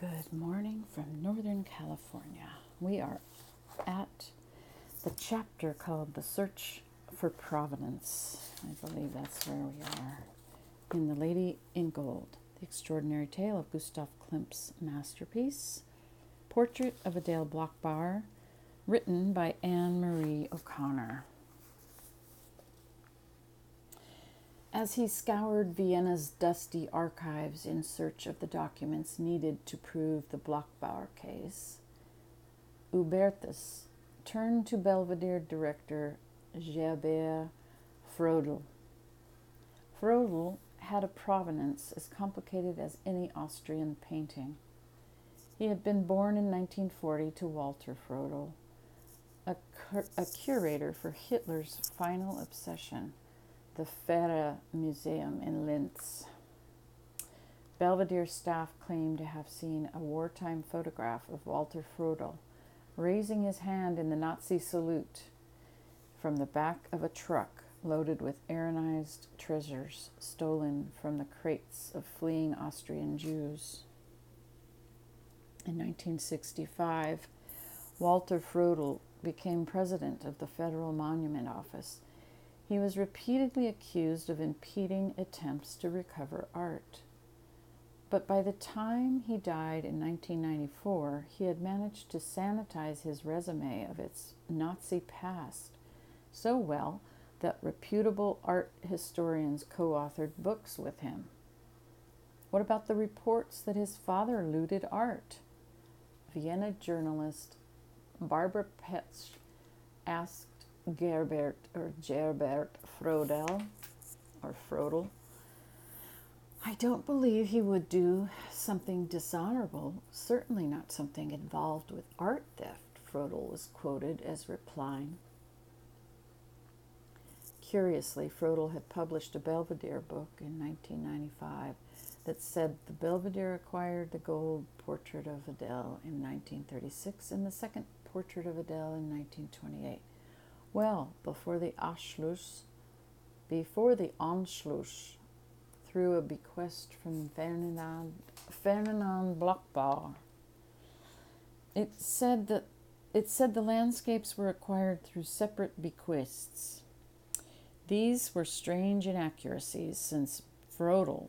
Good morning from Northern California. We are at the chapter called The Search for Providence. I believe that's where we are. In The Lady in Gold, the extraordinary tale of Gustav Klimt's masterpiece, Portrait of Adele Bloch-Bauer, written by Anne Marie O'Connor. As he scoured Vienna's dusty archives in search of the documents needed to prove the Bloch-Bauer case, Hubertus turned to Belvedere director Gerbert Frodl. Frodl had a provenance as complicated as any Austrian painting. He had been born in 1940 to Walter Frodl, a, cur- a curator for Hitler's final obsession the Führer Museum in Linz. Belvedere staff claim to have seen a wartime photograph of Walter Frodl raising his hand in the Nazi salute from the back of a truck loaded with Aryanized treasures stolen from the crates of fleeing Austrian Jews. In 1965, Walter Frodl became president of the Federal Monument Office he was repeatedly accused of impeding attempts to recover art. But by the time he died in 1994, he had managed to sanitize his resume of its Nazi past so well that reputable art historians co authored books with him. What about the reports that his father looted art? Vienna journalist Barbara Petsch asked Gerbert or Gerbert Frodl or Frodl. I don't believe he would do something dishonorable, certainly not something involved with art theft, Frodl was quoted as replying. Curiously, Frodl had published a Belvedere book in 1995 that said the Belvedere acquired the gold portrait of Adele in 1936 and the second portrait of Adele in 1928. Well, before the Anschluss, before the Anschluss, through a bequest from Ferdinand, Ferdinand Bloch-Bauer, it said that it said the landscapes were acquired through separate bequests. These were strange inaccuracies since Frodl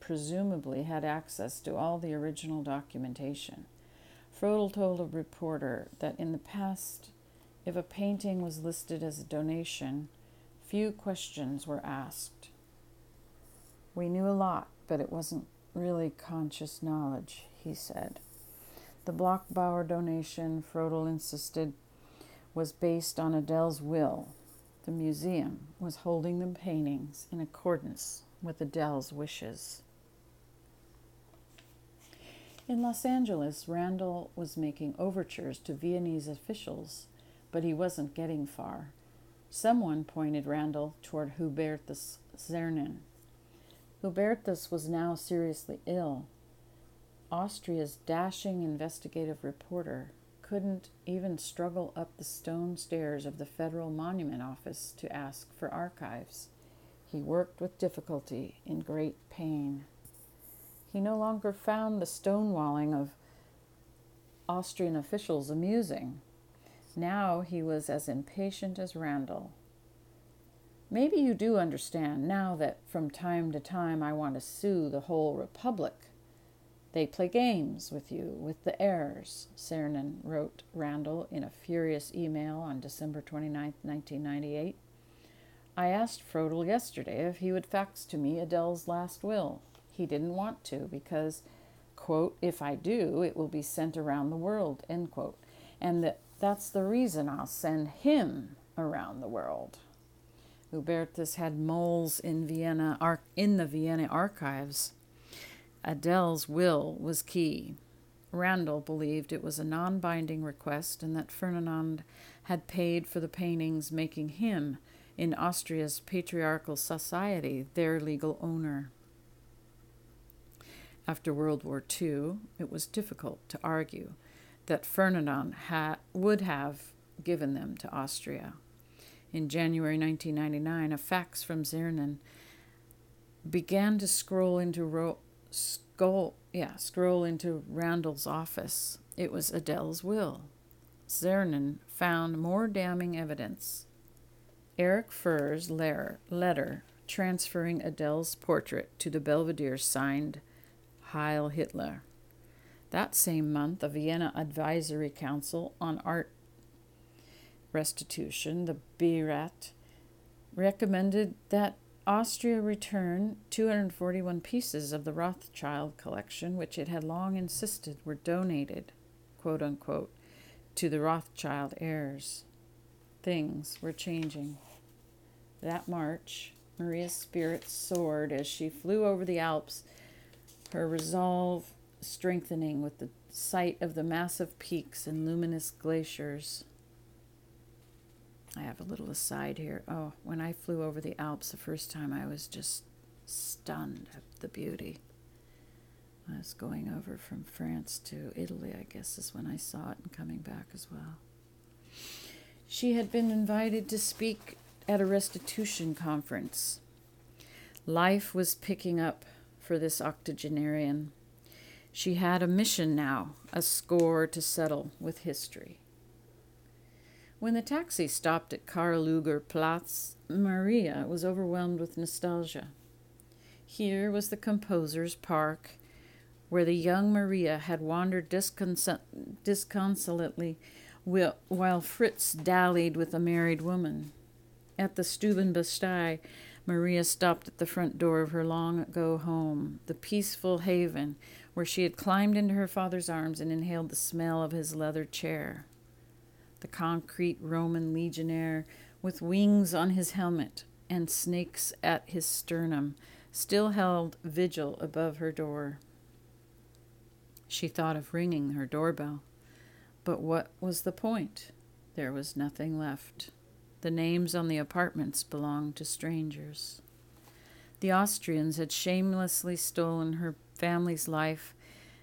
presumably had access to all the original documentation. Frodl told a reporter that in the past if a painting was listed as a donation, few questions were asked. We knew a lot, but it wasn't really conscious knowledge, he said. The Bloch-Bauer donation, Frodl insisted, was based on Adele's will. The museum was holding the paintings in accordance with Adele's wishes. In Los Angeles, Randall was making overtures to Viennese officials but he wasn't getting far. Someone pointed Randall toward Hubertus Czernin. Hubertus was now seriously ill. Austria's dashing investigative reporter couldn't even struggle up the stone stairs of the Federal Monument Office to ask for archives. He worked with difficulty, in great pain. He no longer found the stonewalling of Austrian officials amusing. Now he was as impatient as Randall. Maybe you do understand now that from time to time I want to sue the whole Republic. They play games with you, with the heirs, Czernin wrote Randall in a furious email on December 29, 1998. I asked Frodl yesterday if he would fax to me Adele's last will. He didn't want to because, quote, if I do, it will be sent around the world, end quote, and that that's the reason I'll send him around the world. Hubertus had moles in Vienna in the Vienna archives. Adele's will was key. Randall believed it was a non binding request and that Ferdinand had paid for the paintings, making him, in Austria's patriarchal society, their legal owner. After World War II, it was difficult to argue that Ferdinand ha- would have given them to Austria. In January 1999, a fax from Czernin began to scroll into ro- scroll yeah, scroll into Randall's office. It was Adele's will. Czernin found more damning evidence. Eric Führer's letter transferring Adele's portrait to the Belvedere signed Heil Hitler. That same month, the Vienna Advisory Council on Art Restitution, the Beirat, recommended that Austria return 241 pieces of the Rothschild collection, which it had long insisted were donated, quote unquote, to the Rothschild heirs. Things were changing. That March, Maria's spirits soared as she flew over the Alps, her resolve strengthening with the sight of the massive peaks and luminous glaciers. I have a little aside here. Oh, when I flew over the Alps the first time, I was just stunned at the beauty. I was going over from France to Italy, I guess, is when I saw it and coming back as well. She had been invited to speak at a restitution conference. Life was picking up for this octogenarian. She had a mission now, a score to settle with history. When the taxi stopped at Karl Lueger Platz, Maria was overwhelmed with nostalgia. Here was the composer's park, where the young Maria had wandered disconsolately while Fritz dallied with a married woman. At the Stubenbastei, Maria stopped at the front door of her long ago home, the peaceful haven where she had climbed into her father's arms and inhaled the smell of his leather chair the concrete Roman legionnaire with wings on his helmet and snakes at his sternum, still held vigil above her door. She thought of ringing her doorbell, but what was the point? There was nothing left. The names on the apartments belonged to strangers. The Austrians had shamelessly stolen her family's life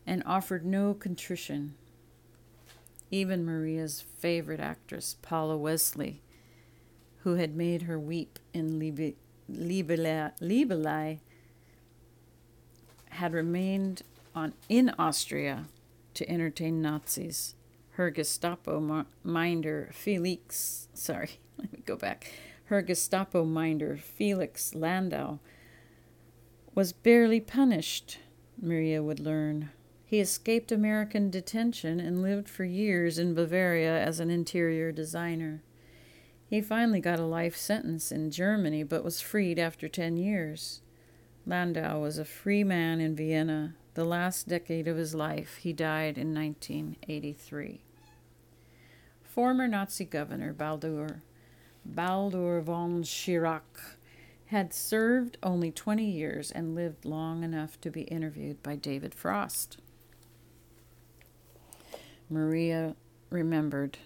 and offered no contrition even Maria's favorite actress, Paula Wessely, who had made her weep in Liebelei, had remained on, in Austria to entertain Nazis. Her Gestapo minder, Felix, sorry, let me go back. Her Gestapo minder, Felix Landau, was barely punished, Maria would learn. He escaped American detention and lived for years in Bavaria as an interior designer. He finally got a life sentence in Germany but was freed after 10 years. Landau was a free man in Vienna. The last decade of his life, he died in 1983. Former Nazi governor Baldur, Baldur von Schirach, had served only 20 years and lived long enough to be interviewed by David Frost. Maria remembered.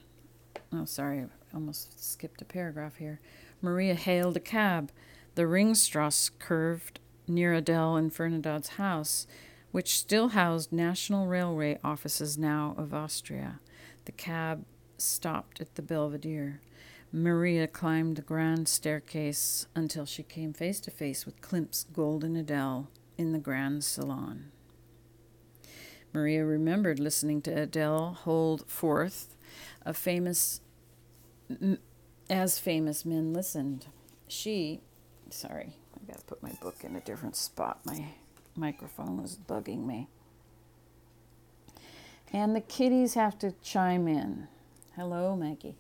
Oh, sorry, I almost skipped a paragraph here. Maria hailed a cab. The Ringstrasse curved near Adele and Fernandad's house, which still housed National Railway offices now of Austria. The cab stopped at the Belvedere. Maria climbed the grand staircase until she came face to face with Klimt's golden Adele in the grand salon. Maria remembered listening to Adele hold forth a famous as famous men listened. She, sorry, I got to put my book in a different spot. My microphone was bugging me. And the kitties have to chime in. Hello, Maggie.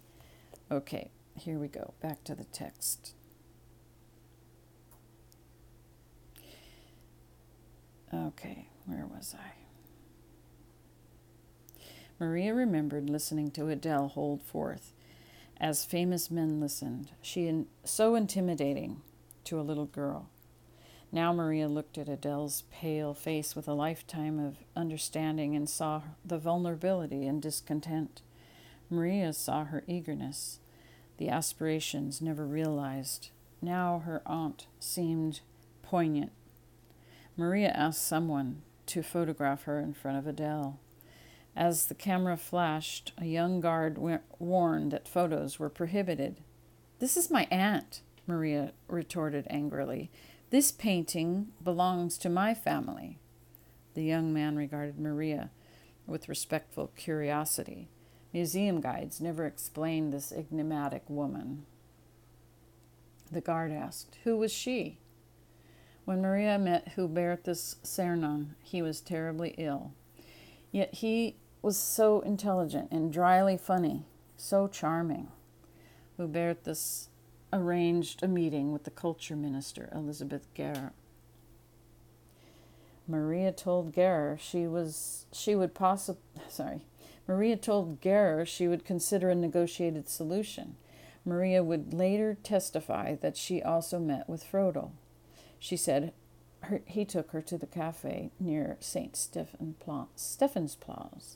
Okay, here we go. Back to the text. Okay, where was I? Maria remembered listening to Adele hold forth. As famous men listened, she in, so intimidating to a little girl. Now Maria looked at Adele's pale face with a lifetime of understanding and saw the vulnerability and discontent. Maria saw her eagerness, the aspirations never realized. Now her aunt seemed poignant. Maria asked someone to photograph her in front of Adele. As the camera flashed, a young guard warned that photos were prohibited. This is my aunt, Maria retorted angrily. This painting belongs to my family. The young man regarded Maria with respectful curiosity. Museum guides never explained this enigmatic woman. The guard asked, Who was she? When Maria met Hubertus Czernin, he was terribly ill. Yet he was so intelligent and dryly funny, so charming. Hubertus arranged a meeting with the culture minister, Elizabeth Gehrer. Maria told Gehrer she was she would possibly sorry. Maria told Gehrer she would consider a negotiated solution. Maria would later testify that she also met with Frodl. She said her, he took her to the cafe near St. Stephen Stephensplatz.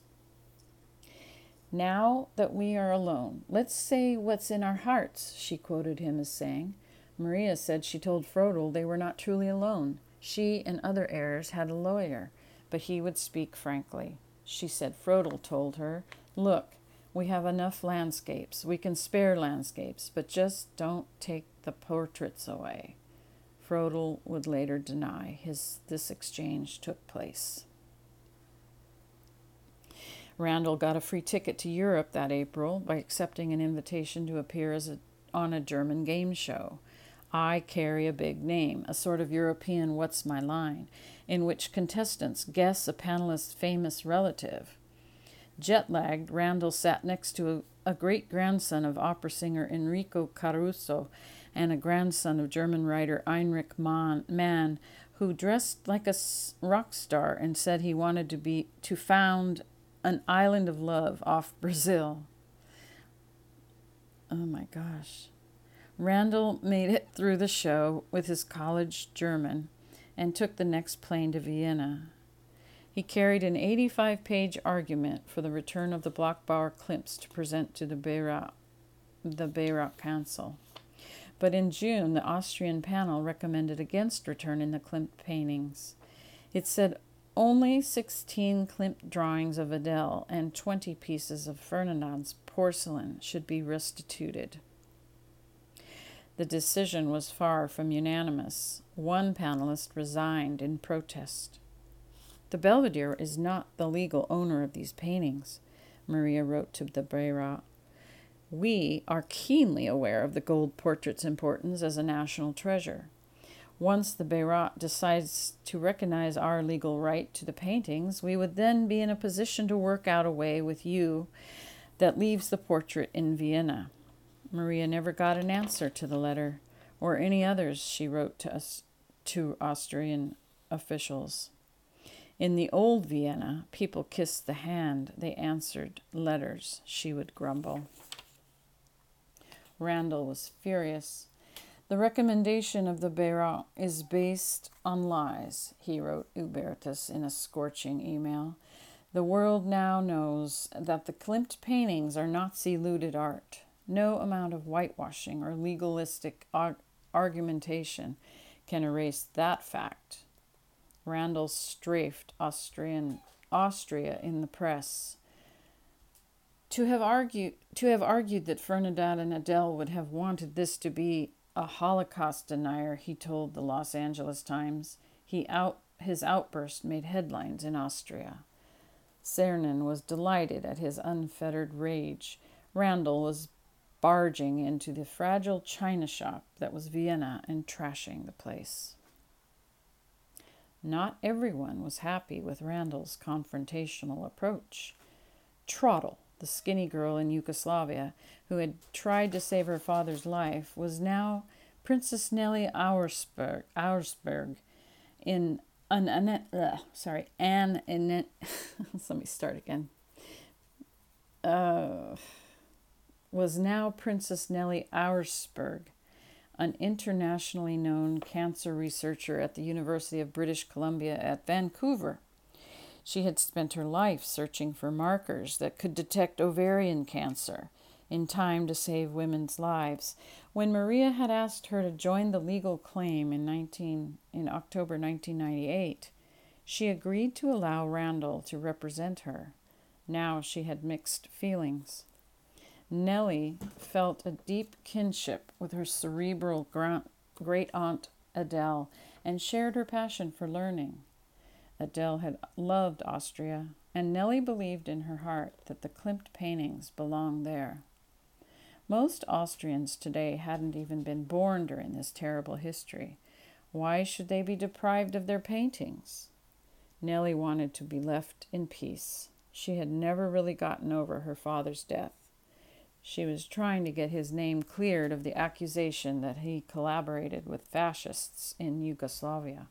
Now that we are alone, let's say what's in our hearts, she quoted him as saying. Maria said she told Frodl they were not truly alone. She and other heirs had a lawyer, but he would speak frankly. She said Frodl told her, Look, we have enough landscapes. We can spare landscapes, but just don't take the portraits away. Frodl would later deny his this exchange took place. Randall got a free ticket to Europe that April by accepting an invitation to appear as a, on a German game show. I carry a big name, a sort of European What's My Line, in which contestants guess a panelist's famous relative. Jet lagged, Randall sat next to a, a great grandson of opera singer Enrico Caruso and a grandson of German writer Heinrich Mann, who dressed like a rock star and said he wanted to be to found an island of love off Brazil. Oh my gosh. Randall made it through the show with his college German and took the next plane to Vienna. He carried an 85 page argument for the return of the Bloch-Bauer Klimts to present to the Beirat, the Beirat Council. But in June, the Austrian panel recommended against returning the Klimt paintings. It said only 16 Klimt drawings of Adele and 20 pieces of Ferdinand's porcelain should be restituted. The decision was far from unanimous. One panelist resigned in protest. The Belvedere is not the legal owner of these paintings, Maria wrote to the Beirat. We are keenly aware of the gold portrait's importance as a national treasure. Once the Beirat decides to recognize our legal right to the paintings, we would then be in a position to work out a way with you that leaves the portrait in Vienna. Maria never got an answer to the letter or any others she wrote to us to Austrian officials. In the old Vienna, people kissed the hand they answered letters, she would grumble. Randall was furious. The recommendation of the Beirat is based on lies, he wrote Hubertus in a scorching email. The world now knows that the Klimt paintings are Nazi looted art. No amount of whitewashing or legalistic argumentation can erase that fact. Randall strafed Austrian Austria in the press. To have argued to have argued that Ferdinand and Adele would have wanted this to be a Holocaust denier, he told the Los Angeles Times. He out his outburst made headlines in Austria. Czernin was delighted at his unfettered rage. Randall was barging into the fragile china shop that was Vienna and trashing the place. Not everyone was happy with Randall's confrontational approach. Trottle, the skinny girl in Yugoslavia who had tried to save her father's life, was now Princess Nellie Auersperg, Auersberg in an, an uh, sorry, Anne in let me start again. Uh, was now Princess Nellie Auersperg an internationally known cancer researcher at the University of British Columbia at Vancouver. She had spent her life searching for markers that could detect ovarian cancer in time to save women's lives. When Maria had asked her to join the legal claim in 19 in October 1998, she agreed to allow Randall to represent her. Now she had mixed feelings. Nellie felt a deep kinship with her cerebral great aunt Adele and shared her passion for learning. Adele had loved Austria, and Nellie believed in her heart that the Klimt paintings belonged there. Most Austrians today hadn't even been born during this terrible history. Why should they be deprived of their paintings? Nellie wanted to be left in peace. She had never really gotten over her father's death. She was trying to get his name cleared of the accusation that he collaborated with fascists in Yugoslavia.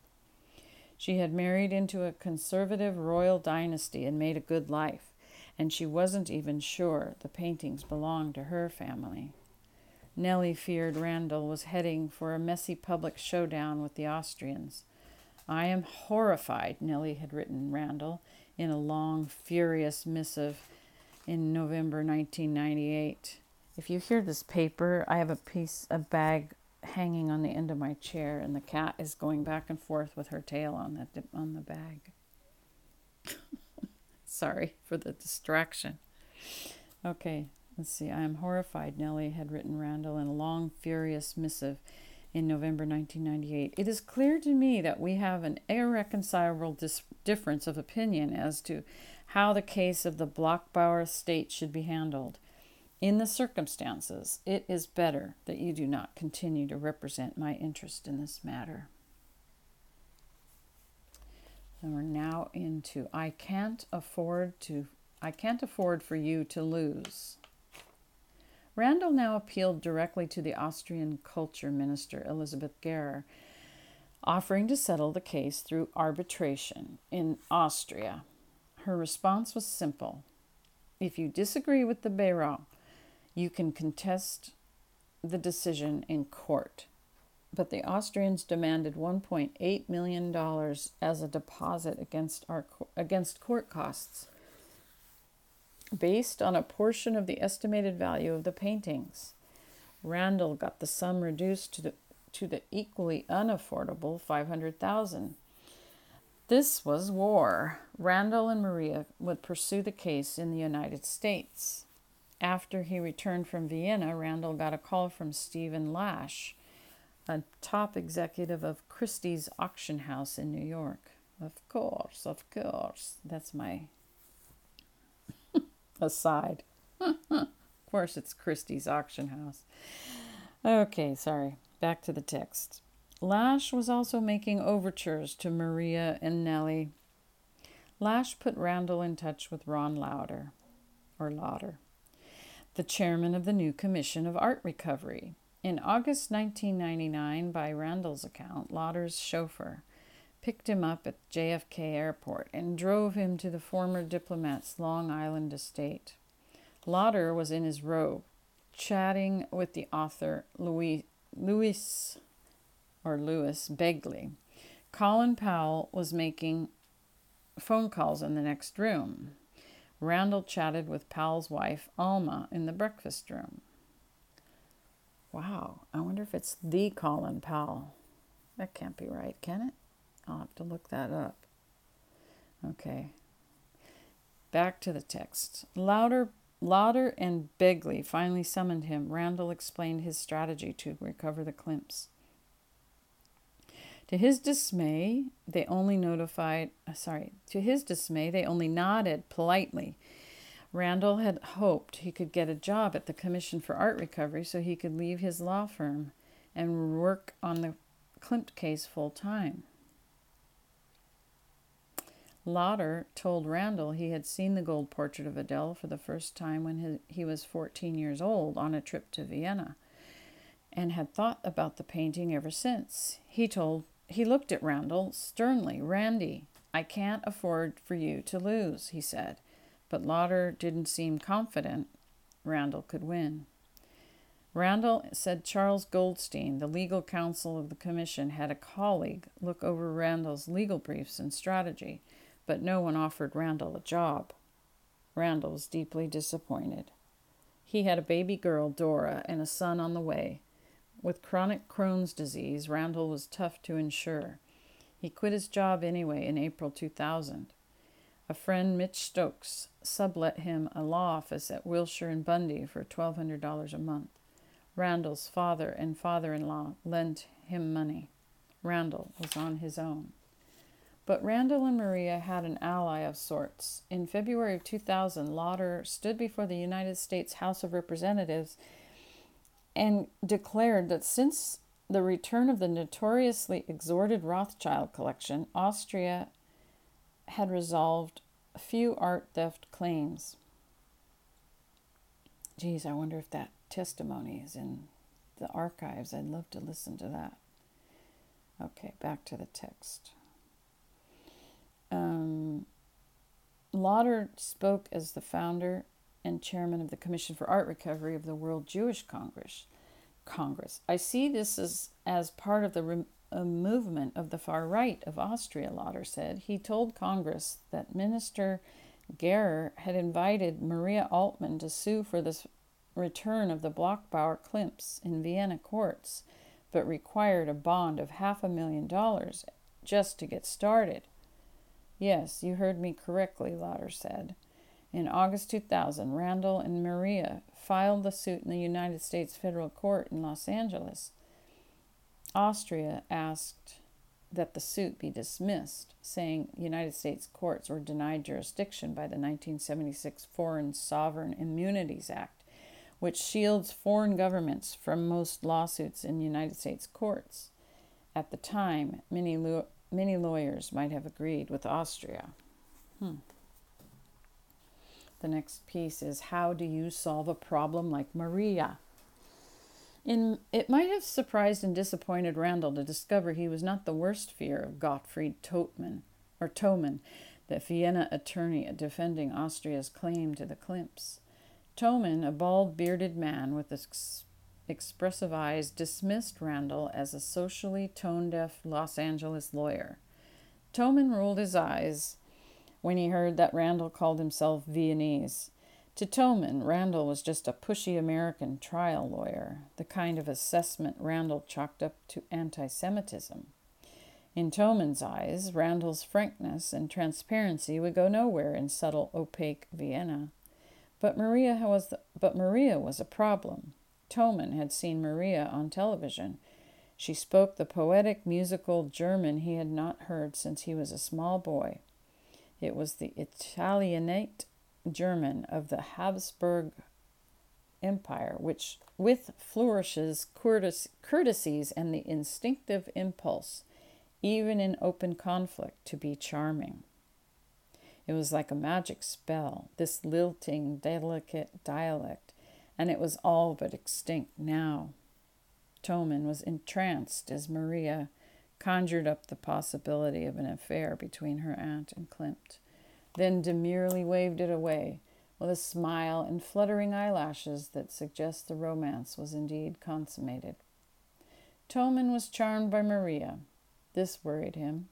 She had married into a conservative royal dynasty and made a good life, and she wasn't even sure the paintings belonged to her family. Nellie feared Randall was heading for a messy public showdown with the Austrians. I am horrified, Nellie had written Randall in a long, furious missive in November 1998. If you hear this paper, I have a piece, a bag hanging on the end of my chair, and the cat is going back and forth with her tail on the on the bag. Sorry for the distraction. Okay, let's see. I am horrified. Nellie had written Randall in a long, furious missive in November 1998. It is clear to me that we have an irreconcilable dis- difference of opinion as to how the case of the Bloch-Bauer estate should be handled. In the circumstances, it is better that you do not continue to represent my interest in this matter. And we're now into I can't afford to I can't afford for you to lose. Randall now appealed directly to the Austrian culture minister Elisabeth Gehrer, offering to settle the case through arbitration in Austria. Her response was simple. If you disagree with the Beiro, you can contest the decision in court. But the Austrians demanded $1.8 million as a deposit against, our, against court costs, based on a portion of the estimated value of the paintings. Randall got the sum reduced to the, to the equally unaffordable 500,000. This was war. Randall and Maria would pursue the case in the United States. After he returned from Vienna, Randall got a call from Stephen Lash, a top executive of Christie's auction house in New York. Of course, of course. That's my aside. of course, it's Christie's auction house. Okay, sorry. Back to the text. Lash was also making overtures to Maria and Nellie. Lash put Randall in touch with Ron Lauder, or Lauder the chairman of the new Commission of Art Recovery. In August 1999, by Randall's account, Lauder's chauffeur picked him up at JFK Airport and drove him to the former diplomat's Long Island estate. Lauder was in his robe, chatting with the author Louis, Louis or Lewis Begley. Colin Powell was making phone calls in the next room. Randall chatted with Powell's wife, Alma, in the breakfast room. Wow, I wonder if it's the Colin Powell. That can't be right, can it? I'll have to look that up. Okay. Back to the text. Louder, Lauder and Begley finally summoned him. Randall explained his strategy to recover the Klimts. To his dismay, they only notified, uh, sorry, to his dismay, they only nodded politely. Randall had hoped he could get a job at the Commission for Art Recovery so he could leave his law firm and work on the Klimt case full time. Lauder told Randall he had seen the gold portrait of Adele for the first time when he was 14 years old on a trip to Vienna and had thought about the painting ever since. He told he looked at Randall sternly. Randy, I can't afford for you to lose, he said. But Lauder didn't seem confident Randall could win. Randall said Charles Goldstein, the legal counsel of the commission, had a colleague look over Randall's legal briefs and strategy, but no one offered Randall a job. Randall was deeply disappointed. He had a baby girl, Dora, and a son on the way. With chronic Crohn's disease, Randall was tough to insure. He quit his job anyway in April 2000. A friend, Mitch Stokes, sublet him a law office at Wilshire and Bundy for $1,200 a month. Randall's father and father in law lent him money. Randall was on his own. But Randall and Maria had an ally of sorts. In February of 2000, Lauder stood before the United States House of Representatives and declared that since the return of the notoriously extorted Rothschild collection, Austria had resolved a few art theft claims. Geez, I wonder if that testimony is in the archives. I'd love to listen to that. Okay, back to the text. Um, Lauder spoke as the founder and chairman of the Commission for Art Recovery of the World Jewish Congress. Congress. I see this as, as part of the re- movement of the far right of Austria, Lauder said. He told Congress that Minister Gehrer had invited Maria Altmann to sue for the return of the Bloch-Bauer Klimts in Vienna courts, but required a bond of half a million dollars just to get started. Yes, you heard me correctly, Lauder said. In August 2000, Randall and Maria filed the suit in the United States federal court in Los Angeles. Austria asked that the suit be dismissed, saying United States courts were denied jurisdiction by the 1976 Foreign Sovereign Immunities Act, which shields foreign governments from most lawsuits in United States courts. At the time, many, lo- many lawyers might have agreed with Austria. Hmm. The next piece is How do you solve a problem like Maria? In, it might have surprised and disappointed Randall to discover he was not the worst fear of Gottfried Totman, or Toman, the Vienna attorney defending Austria's claim to the Klimts. Toman, a bald bearded man with ex- expressive eyes, dismissed Randall as a socially tone deaf Los Angeles lawyer. Toman rolled his eyes when he heard that Randall called himself Viennese. To Toman, Randall was just a pushy American trial lawyer, the kind of assessment Randall chalked up to anti Semitism. In Toman's eyes, Randall's frankness and transparency would go nowhere in subtle, opaque Vienna. But Maria was the, but Maria was a problem. Toman had seen Maria on television. She spoke the poetic, musical German he had not heard since he was a small boy. It was the Italianate German of the Habsburg Empire, which, with flourishes, courtesies, and the instinctive impulse, even in open conflict, to be charming. It was like a magic spell, this lilting, delicate dialect, and it was all but extinct now. Toman was entranced as Maria conjured up the possibility of an affair between her aunt and Klimt, then demurely waved it away with a smile and fluttering eyelashes that suggest the romance was indeed consummated. Toman was charmed by Maria. This worried him.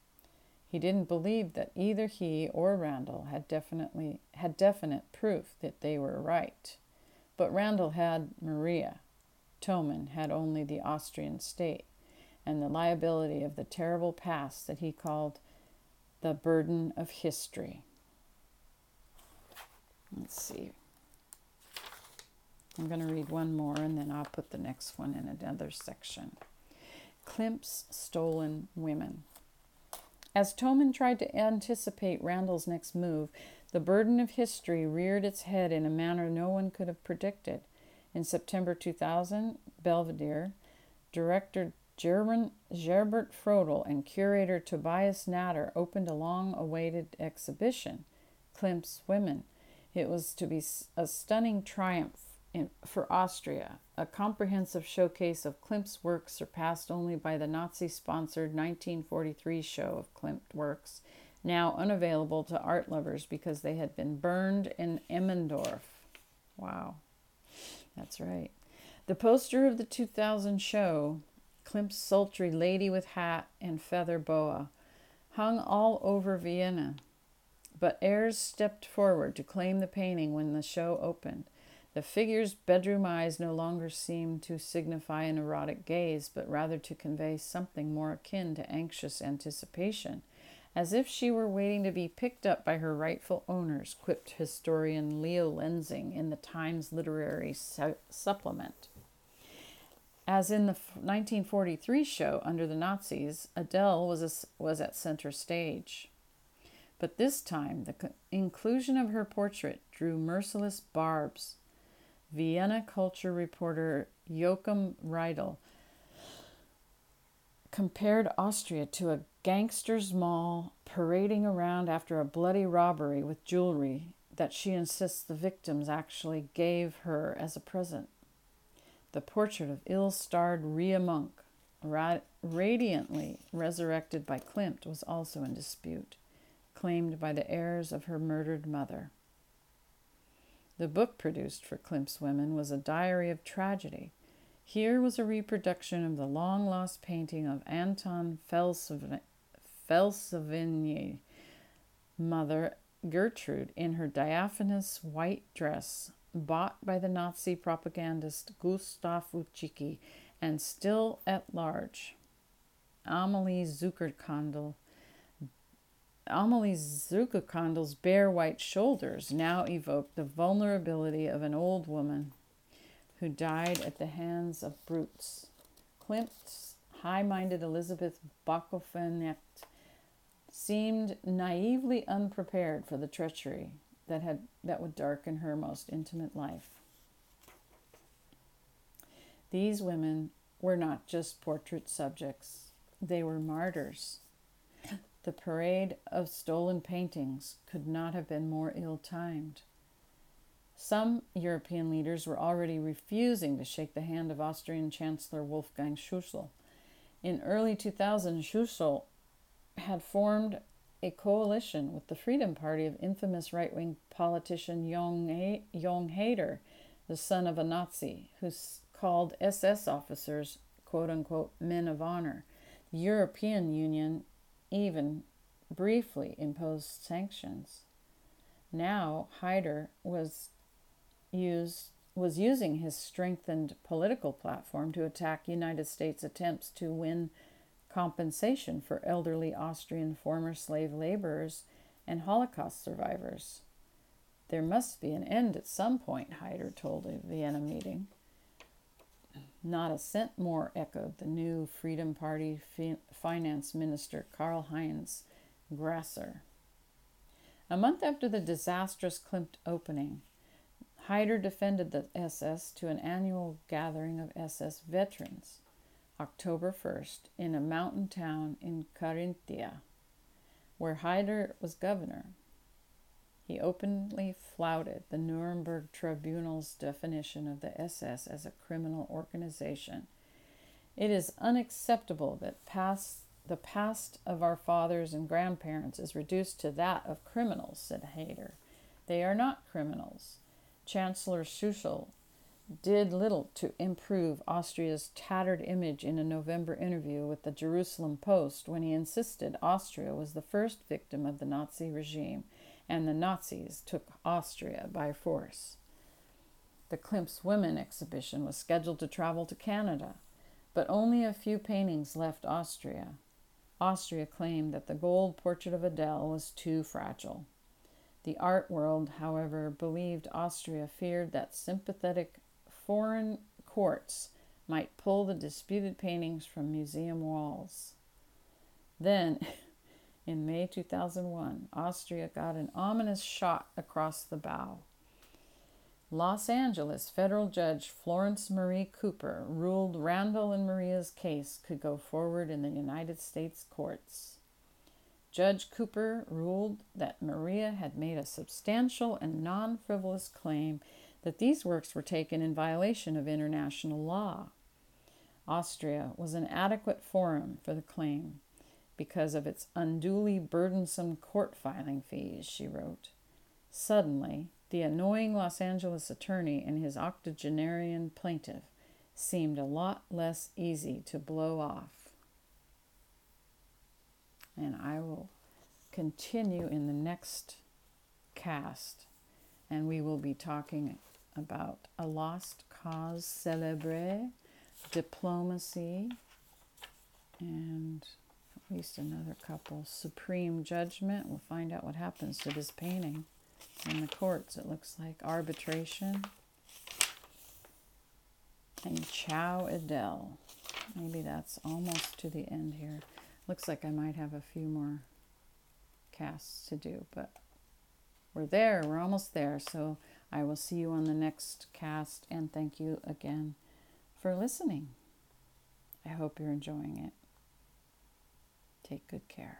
He didn't believe that either he or Randall had definitely had definite proof that they were right. But Randall had Maria. Toman had only the Austrian state and the liability of the terrible past that he called the burden of history. Let's see. I'm going to read one more and then I'll put the next one in another section. Klimt's Stolen Women. As Toman tried to anticipate Randall's next move, the burden of history reared its head in a manner no one could have predicted. In September 2000, Belvedere, director German Gerbert Frodl and curator Tobias Natter opened a long awaited exhibition, Klimt's Women. It was to be a stunning triumph in, for Austria, a comprehensive showcase of Klimt's works surpassed only by the Nazi sponsored 1943 show of Klimt works, now unavailable to art lovers because they had been burned in Immendorf. Wow, that's right. The poster of the 2000 show sultry lady with hat and feather boa, hung all over Vienna. But heirs stepped forward to claim the painting when the show opened. The figure's bedroom eyes no longer seemed to signify an erotic gaze, but rather to convey something more akin to anxious anticipation, as if she were waiting to be picked up by her rightful owners, quipped historian Leo Lensing in the Times Literary Su- Supplement. As in the 1943 show Under the Nazis, Adele was, a, was at center stage. But this time, the inclusion of her portrait drew merciless barbs. Vienna culture reporter Joachim Riedl compared Austria to a gangster's mall parading around after a bloody robbery with jewelry that she insists the victims actually gave her as a present. The portrait of ill starred Ria Munk, radiantly resurrected by Klimt, was also in dispute, claimed by the heirs of her murdered mother. The book produced for Klimt's women was a diary of tragedy. Here was a reproduction of the long lost painting of Anton Felsevigny, mother Gertrude in her diaphanous white dress, bought by the Nazi propagandist Gustav Ucicky and still at large. Amelie Zuckerkandl. Amelie Zuckerkandl's bare white shoulders now evoked the vulnerability of an old woman who died at the hands of brutes. Klimt's high minded Elizabeth Bachofen seemed naively unprepared for the treachery that had that would darken her most intimate life. These women were not just portrait subjects, they were martyrs. The parade of stolen paintings could not have been more ill timed. Some European leaders were already refusing to shake the hand of Austrian Chancellor Wolfgang Schussel. In early 2000, Schussel had formed a coalition with the Freedom Party of infamous right wing politician Jung Haider, the son of a Nazi, who called SS officers, quote unquote, men of honor. The European Union even briefly imposed sanctions. Now, Haider was used was using his strengthened political platform to attack United States attempts to win compensation for elderly Austrian former slave laborers and Holocaust survivors. There must be an end at some point, Haider told a Vienna meeting. Not a cent more, echoed the new Freedom Party fi- finance minister Karl Heinz Grasser. A month after the disastrous Klimt opening, Haider defended the SS to an annual gathering of SS veterans. October 1st, in a mountain town in Carinthia, where Haider was governor. He openly flouted the Nuremberg Tribunal's definition of the SS as a criminal organization. It is unacceptable that past, the past of our fathers and grandparents is reduced to that of criminals, said Haider. They are not criminals. Chancellor Schussel did little to improve Austria's tattered image in a November interview with the Jerusalem Post when he insisted Austria was the first victim of the Nazi regime and the Nazis took Austria by force. The Klimt's Women exhibition was scheduled to travel to Canada, but only a few paintings left Austria. Austria claimed that the gold portrait of Adele was too fragile. The art world, however, believed Austria feared that sympathetic foreign courts might pull the disputed paintings from museum walls. Then, in May 2001, Austria got an ominous shot across the bow. Los Angeles federal judge Florence Marie Cooper ruled Randall and Maria's case could go forward in the United States courts. Judge Cooper ruled that Maria had made a substantial and non frivolous claim that these works were taken in violation of international law. Austria was an adequate forum for the claim because of its unduly burdensome court filing fees, she wrote. Suddenly, the annoying Los Angeles attorney and his octogenarian plaintiff seemed a lot less easy to blow off. And I will continue in the next cast, and we will be talking about a lost cause celebre, diplomacy, and at least another couple. Supreme judgment. We'll find out what happens to this painting in the courts. It looks like arbitration. And Ciao Adele. Maybe that's almost to the end here. Looks like I might have a few more casts to do, but we're there. We're almost there. So I will see you on the next cast, and thank you again for listening. I hope you're enjoying it. Take good care.